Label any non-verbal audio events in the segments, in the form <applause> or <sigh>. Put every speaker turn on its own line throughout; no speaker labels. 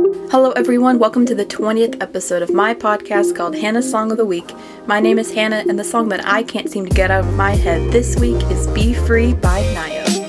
Hello, everyone. Welcome to the 20th episode of my podcast called Hannah's Song of the Week. My name is Hannah, and the song that I can't seem to get out of my head this week is Be Free by Nio.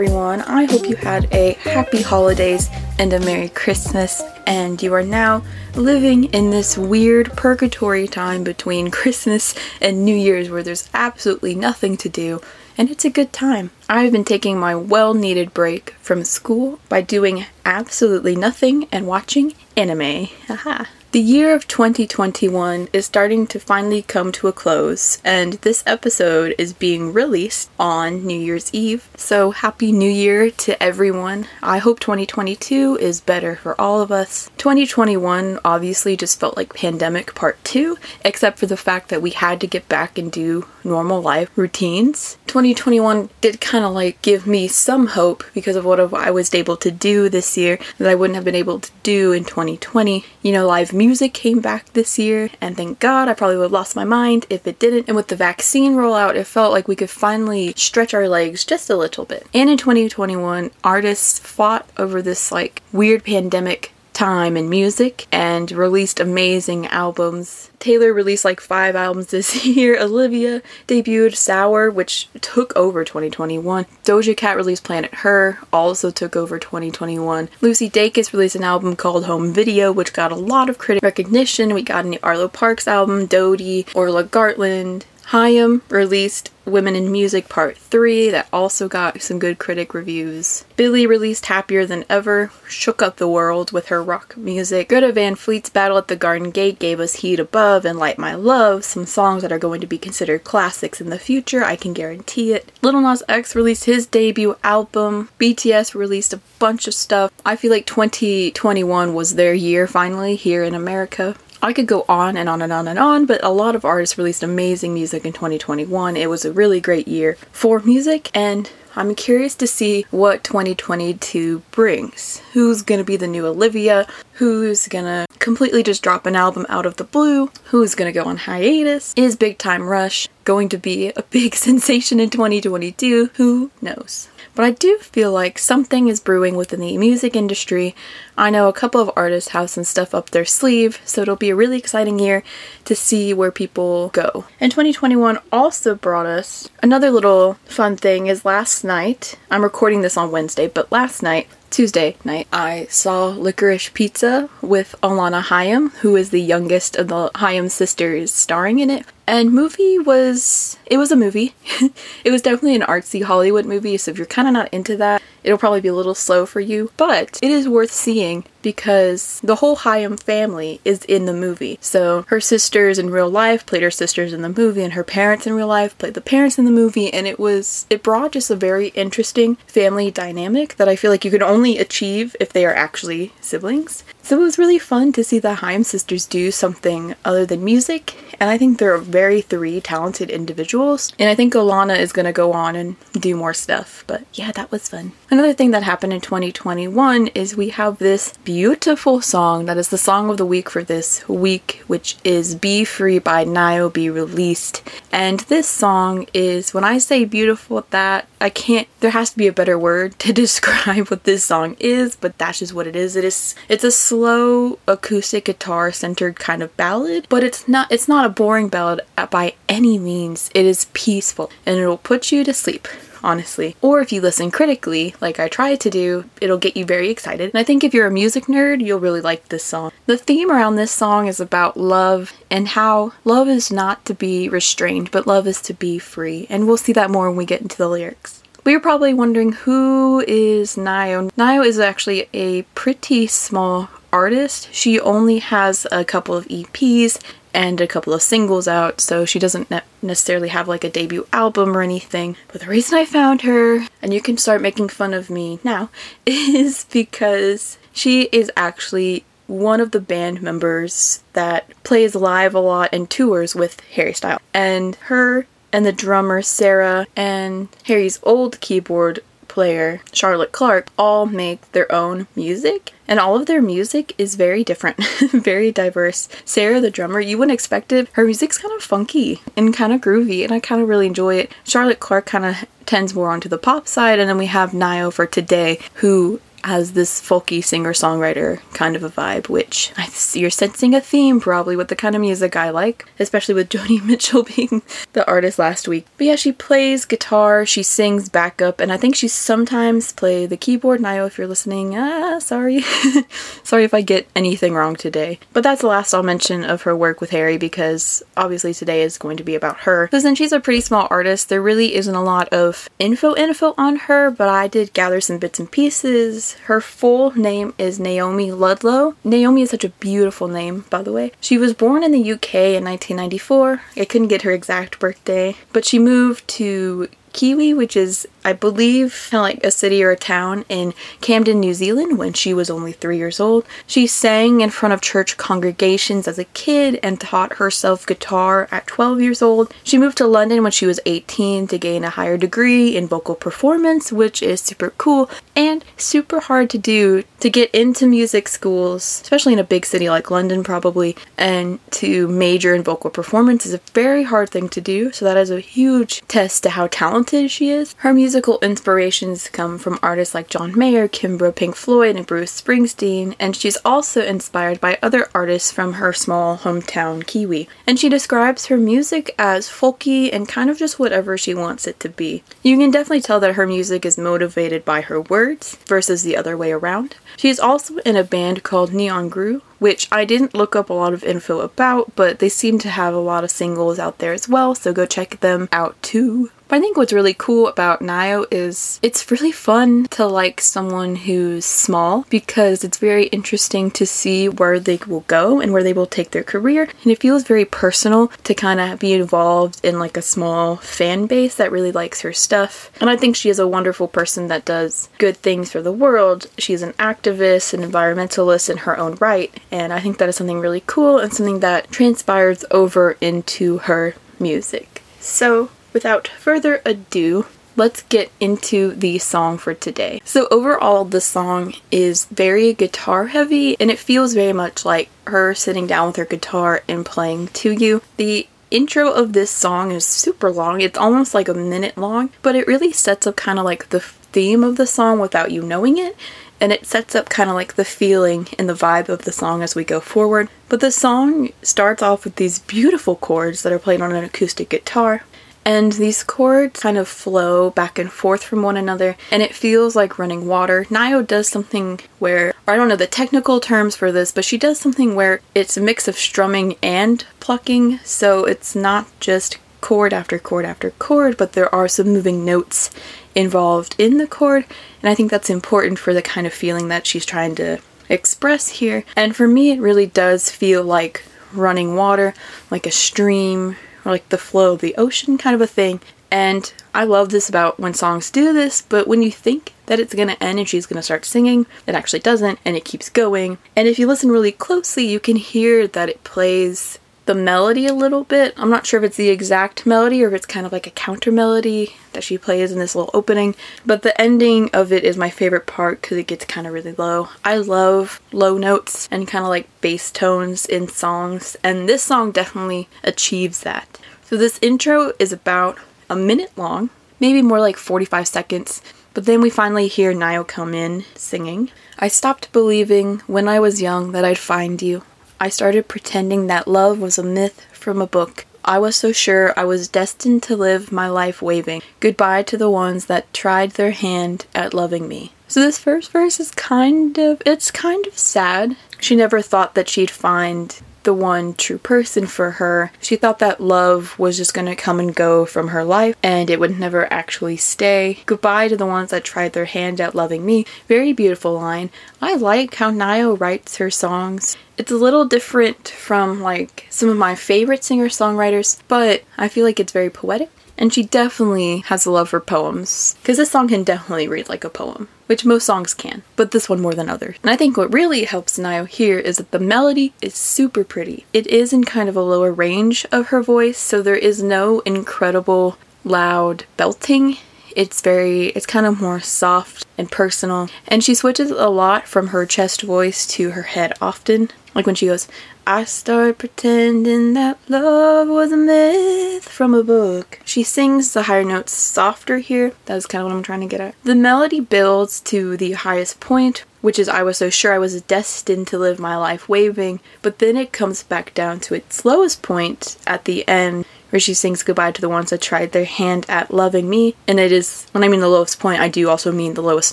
Everyone. I hope you had a happy holidays and a Merry Christmas, and you are now living in this weird purgatory time between <laughs> Christmas and New Year's where there's absolutely nothing to do, and it's a good time. I've been taking my well needed break from school by doing absolutely nothing and watching anime. Haha. The year of 2021 is starting to finally come to a close, and this episode is being released on New Year's Eve. So, Happy New Year to everyone. I hope 2022 is better for all of us. 2021 obviously just felt like pandemic part 2, except for the fact that we had to get back and do normal life routines. 2021 did kind of like give me some hope because of what I was able to do this year that I wouldn't have been able to do in 2020. You know, live music came back this year, and thank God I probably would have lost my mind if it didn't. And with the vaccine rollout, it felt like we could finally stretch our legs just a little bit. And in 2021, artists fought over this like weird pandemic time in music and released amazing albums. Taylor released like five albums this <laughs> year. Olivia debuted Sour, which took over 2021. Doja Cat released Planet Her, also took over 2021. Lucy Dacus released an album called Home Video, which got a lot of critic recognition. We got an Arlo Parks album, Dodie, Orla Gartland, Haim released Women in Music Part 3 that also got some good critic reviews. Billie released Happier Than Ever, shook up the world with her rock music. Greta Van Fleet's Battle at the Garden Gate gave us Heat Above and Light My Love, some songs that are going to be considered classics in the future, I can guarantee it. Lil Nas X released his debut album. BTS released a bunch of stuff. I feel like 2021 was their year finally here in America. I could go on and on and on and on, but a lot of artists released amazing music in 2021. It was a really great year for music, and I'm curious to see what 2022 brings. Who's gonna be the new Olivia? Who's gonna completely just drop an album out of the blue? Who's gonna go on hiatus? Is Big Time Rush going to be a big <laughs> sensation in 2022? Who knows? But I do feel like something is brewing within the music industry. I know a couple of artists have some stuff up their sleeve, so it'll be a really exciting year to see where people go. And 2021 also brought us another little fun thing is last night, I'm recording this on Wednesday, but last night Tuesday night, I saw Licorice Pizza with Alana Haim, who is the youngest of the Haim sisters, starring in it. And movie was it was a movie. <laughs> it was definitely an artsy Hollywood movie, so if you're kind of not into that, it'll probably be a little slow for you, but it is worth seeing because the whole Haim family is in the movie. So her sisters in real life played her sisters in the movie, and her parents in real life played the parents in the movie, and it was it brought just a very interesting family dynamic that I feel like you can only achieve if they are actually siblings. So it was really fun to see the Haim sisters do something other than music, and I think they're very three talented individuals. And I think Alana is gonna go on and do more stuff. But yeah, that was fun. Another thing that happened in 2021 is we have this beautiful song that is the song of the week for this week, which is Be Free by Nio Be Released. And this song is when I say beautiful that I can't there has to be a better word to <laughs> describe what this song is, but that's just what it is. It is it's a slow acoustic guitar centered kind of ballad, but it's not it's not a boring ballad by any means. It is peaceful and it'll put you to sleep honestly. Or if you listen critically, like I try to do, it'll get you very excited. And I think if you're a music nerd, you'll really like this song. The theme around this song is about love and how love is not to be restrained, but love is to be free. And we'll see that more when we get into the lyrics. But you're probably wondering who is Nio. Nio is actually a pretty small artist. She only has a couple of EPs and a couple of singles out, so she doesn't ne- necessarily have like a debut album or anything. But the reason I found her, and you can start making fun of me now, <laughs> is because she is actually one of the band members that plays live a lot and tours with Harry Styles. And her and the drummer Sarah and Harry's old keyboard player, Charlotte Clark, all make their own music. And all of their music is very different, <laughs> very diverse. Sarah, the drummer, you wouldn't expect it. Her music's kind of funky and kind of groovy, and I kind of really enjoy it. Charlotte Clark kind of tends more onto the pop side, and then we have Niall for today, who has this folky singer songwriter kind of a vibe, which I, you're sensing a theme probably with the kind of music I like, especially with <laughs> Joni Mitchell being the artist last week. But yeah, she plays guitar, she sings backup, and I think she sometimes play the keyboard. Nio, if you're listening, ah, sorry, <laughs> sorry if I get anything wrong today. But that's the last I'll mention of her work with Harry because obviously today is going to be about her. Because then she's a pretty small artist, there really isn't a lot of info info on her, but I did gather some bits and pieces her full name is Naomi Ludlow. Naomi is such a beautiful name, by the way. She was born in the UK in 1994. I couldn't get her exact birthday, but she moved to Kiwi, which is, I believe, kind of like a city or a town in Camden, New Zealand, when she was only three years old. She sang in front of church congregations as a kid and taught herself guitar at 12 years old. She moved to London when she was 18 to gain a higher degree in vocal performance, which is super cool and super hard to do to get into music schools, especially in a big city like London, probably, and to major in vocal performance is a very hard thing to do. So, that is a huge test to how talented talented she is. Her musical inspirations come from artists like John Mayer, Kimbra, Pink Floyd, and Bruce Springsteen, and she's also inspired by other artists from her small hometown, Kiwi. And she describes her music as folky and kind of just whatever she wants it to be. You can definitely tell that her music is motivated by her words versus the other way around. She's also in a band called Neon Grew, which I didn't look up a lot of info about, but they seem to have a lot of singles out there as well, so go check them out too. But I think what's really cool about Nio is it's really fun to like someone who's small because it's very interesting to see where they will go and where they will take their career. And it feels very personal to kind of be involved in like a small fan base that really likes her stuff. And I think she is a wonderful person that does good things for the world. She's an activist, an environmentalist in her own right. And I think that is something really cool and something that transpires over into her music. So, without further ado, let's get into the song for today. So, overall, the song is very guitar heavy and it feels very much like her sitting down with her guitar and playing to you. The intro of this song is super long, it's almost like a minute long, but it really sets up kind of like the theme of the song without you knowing it. And it sets up kind of like the feeling and the vibe of the song as we go forward. But the song starts off with these beautiful chords that are played on an acoustic guitar and these chords kind of flow back and forth from one another and it feels like running water. Nio does something where, I don't know the technical terms for this, but she does something where it's a mix of strumming and plucking, so it's not just chord after chord after chord, but there are some moving notes involved in the chord, and I think that's important for the kind of feeling that she's trying to express here. And for me, it really does feel like running water, like a stream or like the flow of the ocean kind of a thing. And I love this about when songs do this, but when you think that it's gonna end and she's gonna start singing, it actually doesn't, and it keeps going. And if you listen really closely, you can hear that it plays the melody a little bit. I'm not sure if it's the exact melody or if it's kind of like a counter melody that she plays in this little opening, but the ending of it is my favorite part because it gets kind of really low. I love low notes and kind of like bass tones in songs, and this song definitely achieves that. So, this intro is about a minute long, maybe more like 45 seconds. But then we finally hear Niall come in singing. I stopped believing when I was young that I'd find you. I started pretending that love was a myth from a book. I was so sure I was destined to live my life waving goodbye to the ones that tried their hand at loving me. So this first verse is kind of it's kind of sad. She never thought that she'd find the one true person for her. She thought that love was just going to come and go from her life and it would never actually stay. Goodbye to the ones that tried their hand at loving me. Very beautiful line. I like how Nio writes her songs. It's a little different from like some of my favorite singer songwriters, but I feel like it's very poetic and she definitely has a love for poems, because this song can definitely read like a poem, which most songs can, but this one more than others. And I think what really helps Nio here is that the melody is super pretty. It is in kind of a lower range of her voice, so there is no incredible loud belting It's very, it's kind of more soft and personal. And she switches a lot from her chest voice to her head often. Like when she goes, I start pretending that love was a myth from a book. She sings the higher notes softer here. That's kind of what I'm trying to get at. The melody builds to the highest point, which is I was so sure I was destined to live my life waving, but then it comes back down to its lowest point at the end where she sings goodbye to the ones that tried their hand at loving me. And it is, when I mean the lowest point, I do also mean the lowest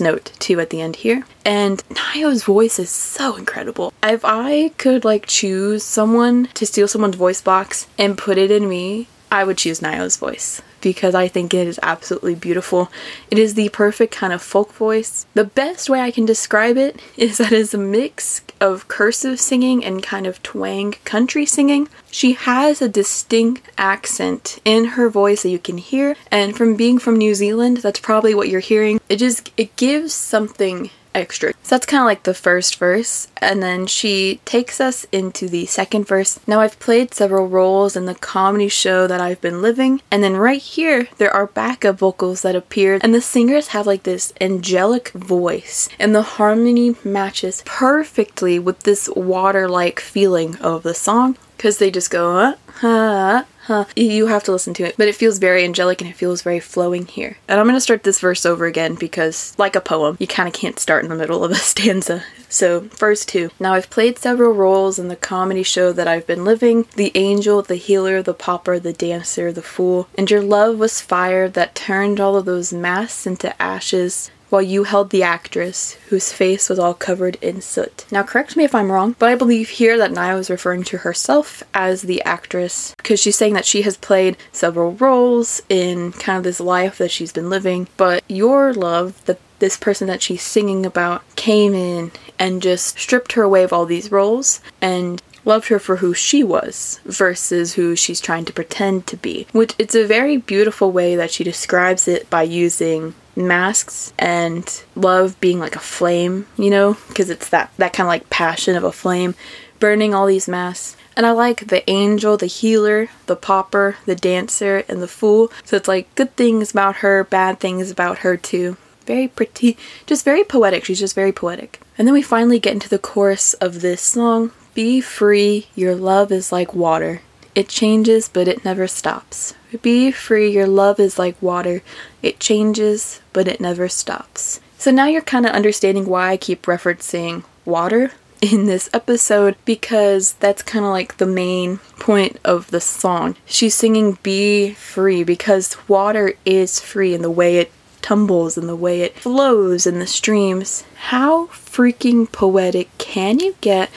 note too at the end here. And Ny Oh's voice is so incredible. If I could like choose someone to steal someone's voice box and put it in me, I would choose Ny Oh's voice because I think it is absolutely beautiful. It is the perfect kind of folk voice. The best way I can describe it <laughs> is that it is a mix of cursive singing and kind of twang country singing. She has a distinct accent in her voice that you can hear, and from being from New Zealand, that's probably what you're hearing. It just it gives something extra. So that's kind of like the first verse, and then she takes us into the second verse. Now, I've played several roles in the comedy show that I've been living, and then right here, there are backup vocals that appeared, and the singers have like this angelic voice, and the harmony matches perfectly with this water like feeling of the song because they just go, uh, huh, huh. You have to listen to it, but it feels very angelic and it feels very flowing here. And I'm gonna start this verse over again because, like a poem, you kind of can't start in the middle of a <laughs> stanza. So, verse 2. Now, I've played several roles in the comedy show that I've been living the angel, the healer, the pauper, the dancer, the fool. And your love was fire that turned all of those masks into ashes while you held the actress, whose face was all covered in soot. Now, correct me if I'm wrong, but I believe here that Niall is referring to herself as the actress because she's saying that she has played several roles in kind of this life that she's been living. But your love, the this person that she's singing about came in and just stripped her away of all these roles and loved her for who she was versus who she's trying to pretend to be. Which it's a very beautiful way that she describes it by using masks and love being like a flame, you know, because it's that that kind of like passion of a flame burning all these masks. And I like the angel, the healer, the pauper, the dancer, and the fool. So it's like good things about her, bad things about her too. Very pretty, just very poetic. She's just very poetic. And then we finally get into the chorus of this song Be free, your love is like water. It changes, but it never stops. Be free, your love is like water. It changes, but it never stops. So now you're kind of understanding why I keep referencing water in this episode because that's kind of like the main point of the song. She's singing Be Free because water is free in the way it tumbles and the way it flows in the streams. How freaking poetic can you get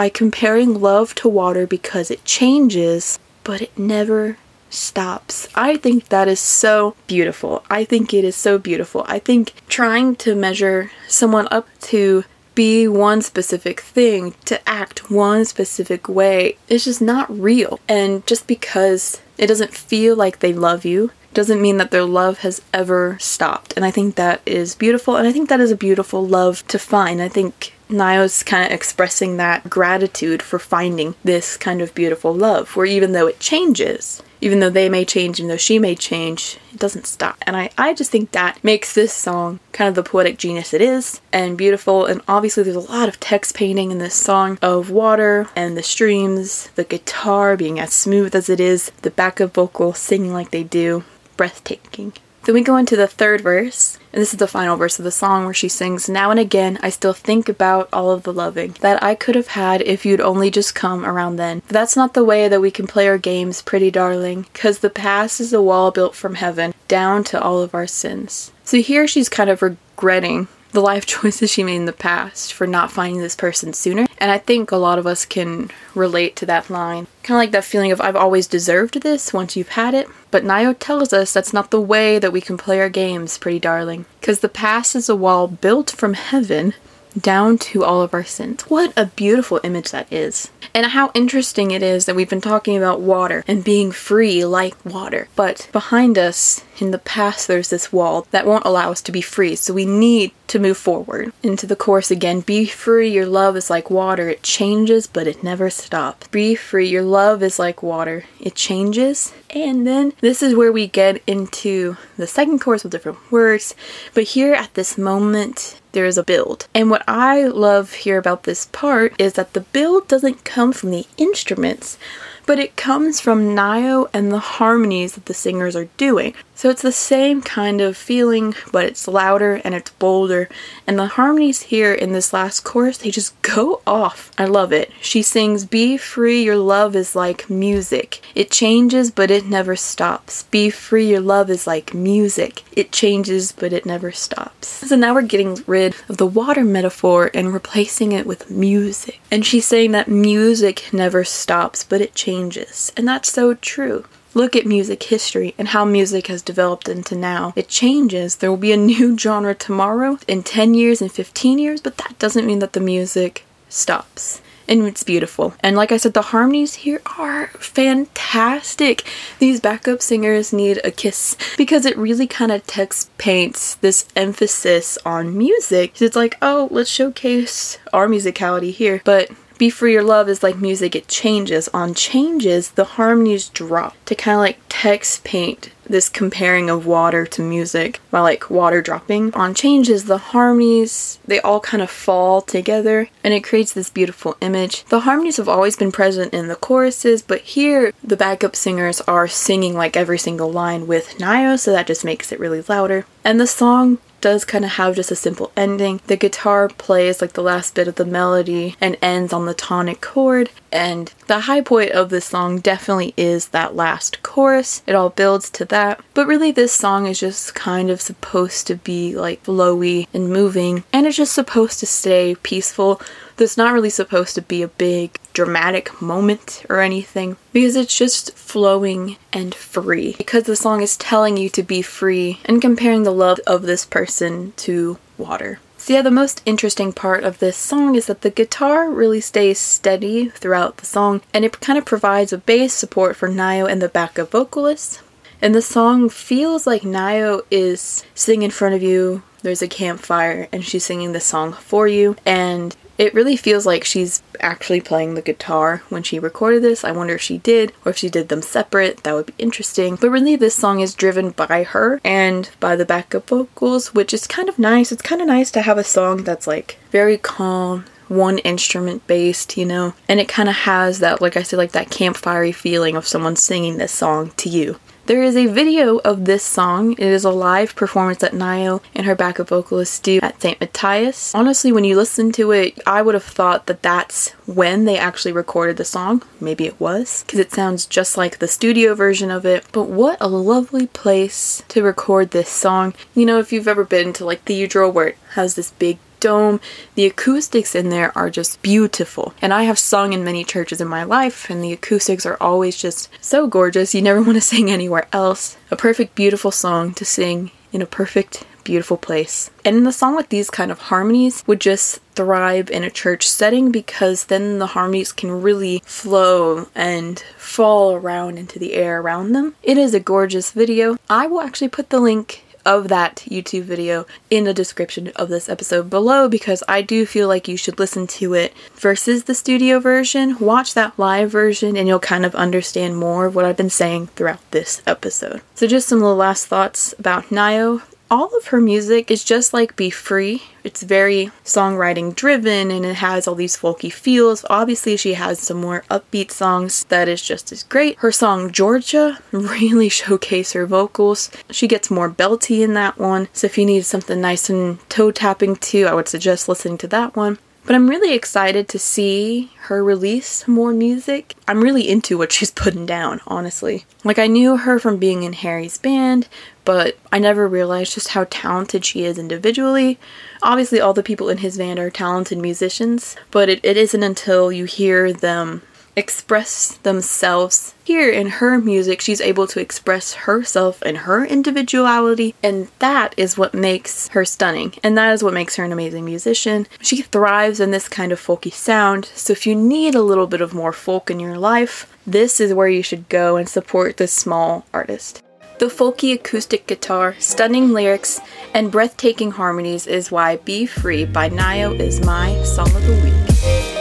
by comparing love to water because it changes, but it never stops. I think that is so beautiful. I think it is so beautiful. I think trying to measure someone up to be one specific thing, to act one specific way, is just not real. And just because it doesn't feel like they love you, doesn't mean that their love has ever stopped. And I think that is beautiful. And I think that is a beautiful love to find. I think Ny Oh's kind of expressing that gratitude for finding this kind of beautiful love, where even though it changes, even though they may change, even though she may change, it doesn't stop. And I, I just think that makes this song kind of the poetic genius it is and beautiful. And obviously, there's a lot of text painting in this song of water and the streams, the guitar being as smooth as it is, the backup vocal singing like they do. Breathtaking. Then we go into the third verse, and this is the final verse of the song where she sings, Now and again I still think about all of the loving that I could have had if you'd only just come around then. But that's not the way that we can play our games, pretty darling, because the past is a wall built from heaven down to all of our sins. So here she's kind of regretting the life <laughs> choices she made in the past for not finding this person sooner. And I think a lot of us can relate to that line. Kind of like that feeling of I've always deserved this once you've had it. But Niall tells us that's not the way that we can play our games, pretty darling. Because the past is a wall built from heaven down to all of our sins. What a beautiful image that is. And how interesting it is that we've been talking about water and being free like water. But behind us, in the past, there's this wall that won't allow us to be free. So we need to move forward. Into the chorus again Be free, your love is like water. It changes, but it never stops. Be free, your love is like water. It changes. And then this is where we get into the second chorus with different words. But here at this moment, there is a build. And what I love here about this part is that the build doesn't come from the instruments, but it comes from Niall and the harmonies that the singers are doing. So it's the same kind of feeling, but it's louder and it's bolder. And the harmonies here in this last chorus, they just go off. I love it. She sings, Be free, your love is like music. It changes, but it never stops. Be free, your love is like music. It changes, but it never stops. So now we're getting rid of the water metaphor and replacing it with music. And she's saying that music never stops, but it changes. And that's so true. Look at music history and how music has developed into now. It changes. There will be a new genre tomorrow, in 10 years, in 15 years, but that doesn't mean that the music stops. And it's beautiful. And like I said, the harmonies here are fantastic. These backup singers need a kiss <laughs> because it really kind of text paints this emphasis on music. It's like, oh, let's showcase our musicality here. But be Free Your Love is like music, it changes. On changes, the harmonies drop to kind of like text paint this comparing of water to music by like water dropping. On changes, the harmonies, they all kind of fall together and it creates this beautiful image. The harmonies have always been present in the choruses, but here the backup singers are singing like every single line with Niall, so that just makes it really louder. And the song does kind of have just a simple ending. The guitar plays like the last bit of the melody and ends on the tonic chord. And the high point of this song definitely is that last chorus. It all builds to that. But really, this song is just kind of supposed to be like flowy and moving, and it's just supposed to stay peaceful. There's not really supposed to be a big dramatic moment or anything because it's just flowing and free. Because the song is telling you to be free and comparing the love of this person to water. So, yeah, the most interesting part of this song is that the guitar really stays steady throughout the song and it kind of provides a bass support for Niall and the backup vocalists. And the song feels like Niall is sitting in front of you, there's a campfire, and she's singing the song for you. And it really feels like she's actually playing the guitar when she recorded this. I wonder if she did or if she did them separate. That would be interesting. But really, this song is driven by her and by the backup vocals, which is kind of nice. It's kind of nice to have a song that's like very calm, one instrument based, you know? And it kind of has that, like I said, like that campfirey feeling of someone singing this song to you. There is a video of this song. It is a live performance that Niall and her backup vocalist do at St. Matthias. Honestly, when you listen to it, I would have thought that that's when they actually recorded the song. Maybe it was, because it sounds just like the studio version of it. But what a lovely place to record this song. You know, if you've ever been to like Cathedral where it has this big dome. The acoustics in there are just beautiful. And I have sung in many churches in my life, and the acoustics are always just so gorgeous. You never <laughs> want to sing anywhere else. A perfect, beautiful song to sing in a perfect, beautiful place. And the song with these kind of harmonies would just thrive in a church setting because then the harmonies can really flow and fall around into the air around them. It is a gorgeous video. I will actually put the link of that YouTube video in the description of this episode below because I do feel like you should listen to it versus the studio version. Watch that live version and you'll kind of understand more of what I've been saying throughout this episode. So, just some little last thoughts about Niall all of her music is just like Be Free. It's very songwriting driven and it has all these folky feels. Obviously, she has some more upbeat songs that is just as great. Her song Georgia <laughs> really showcase her vocals. She gets more belty in that one. So if you need something nice and toe tapping too, I would suggest listening to that one. But I'm really excited to see her release more music. I'm really into what <laughs> she's putting down, honestly. Like, I knew her from being in Harry's band, but I never realized just how talented she is individually. Obviously, all the people in his band are talented musicians, but it, it isn't until you hear them express themselves. Here in her music, she's able to express herself and her individuality, and that is what makes her stunning, and that is what makes her an amazing musician. She thrives in this kind of folky sound, so if you need a little bit of more folk in your life, this is where you should go and support this small artist. The folky acoustic guitar, stunning lyrics, and breathtaking harmonies is why Be Free by Nio is my song of the week.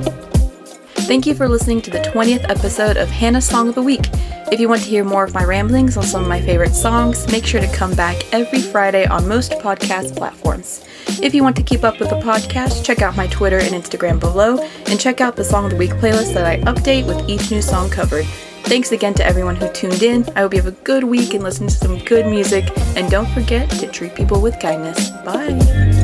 Thank you for listening to the 20th episode of Hannah's Song of the Week. If you want to hear more of my ramblings on some of my favorite songs, make sure to come back every Friday on most podcast platforms. If you want to keep up with the podcast, check out my Twitter and Instagram below, and check out the Song of the Week playlist that I update with each new song covered. Thanks again to everyone who tuned in. I hope you have a good week and listen to some good music. And don't forget to treat people with kindness. Bye.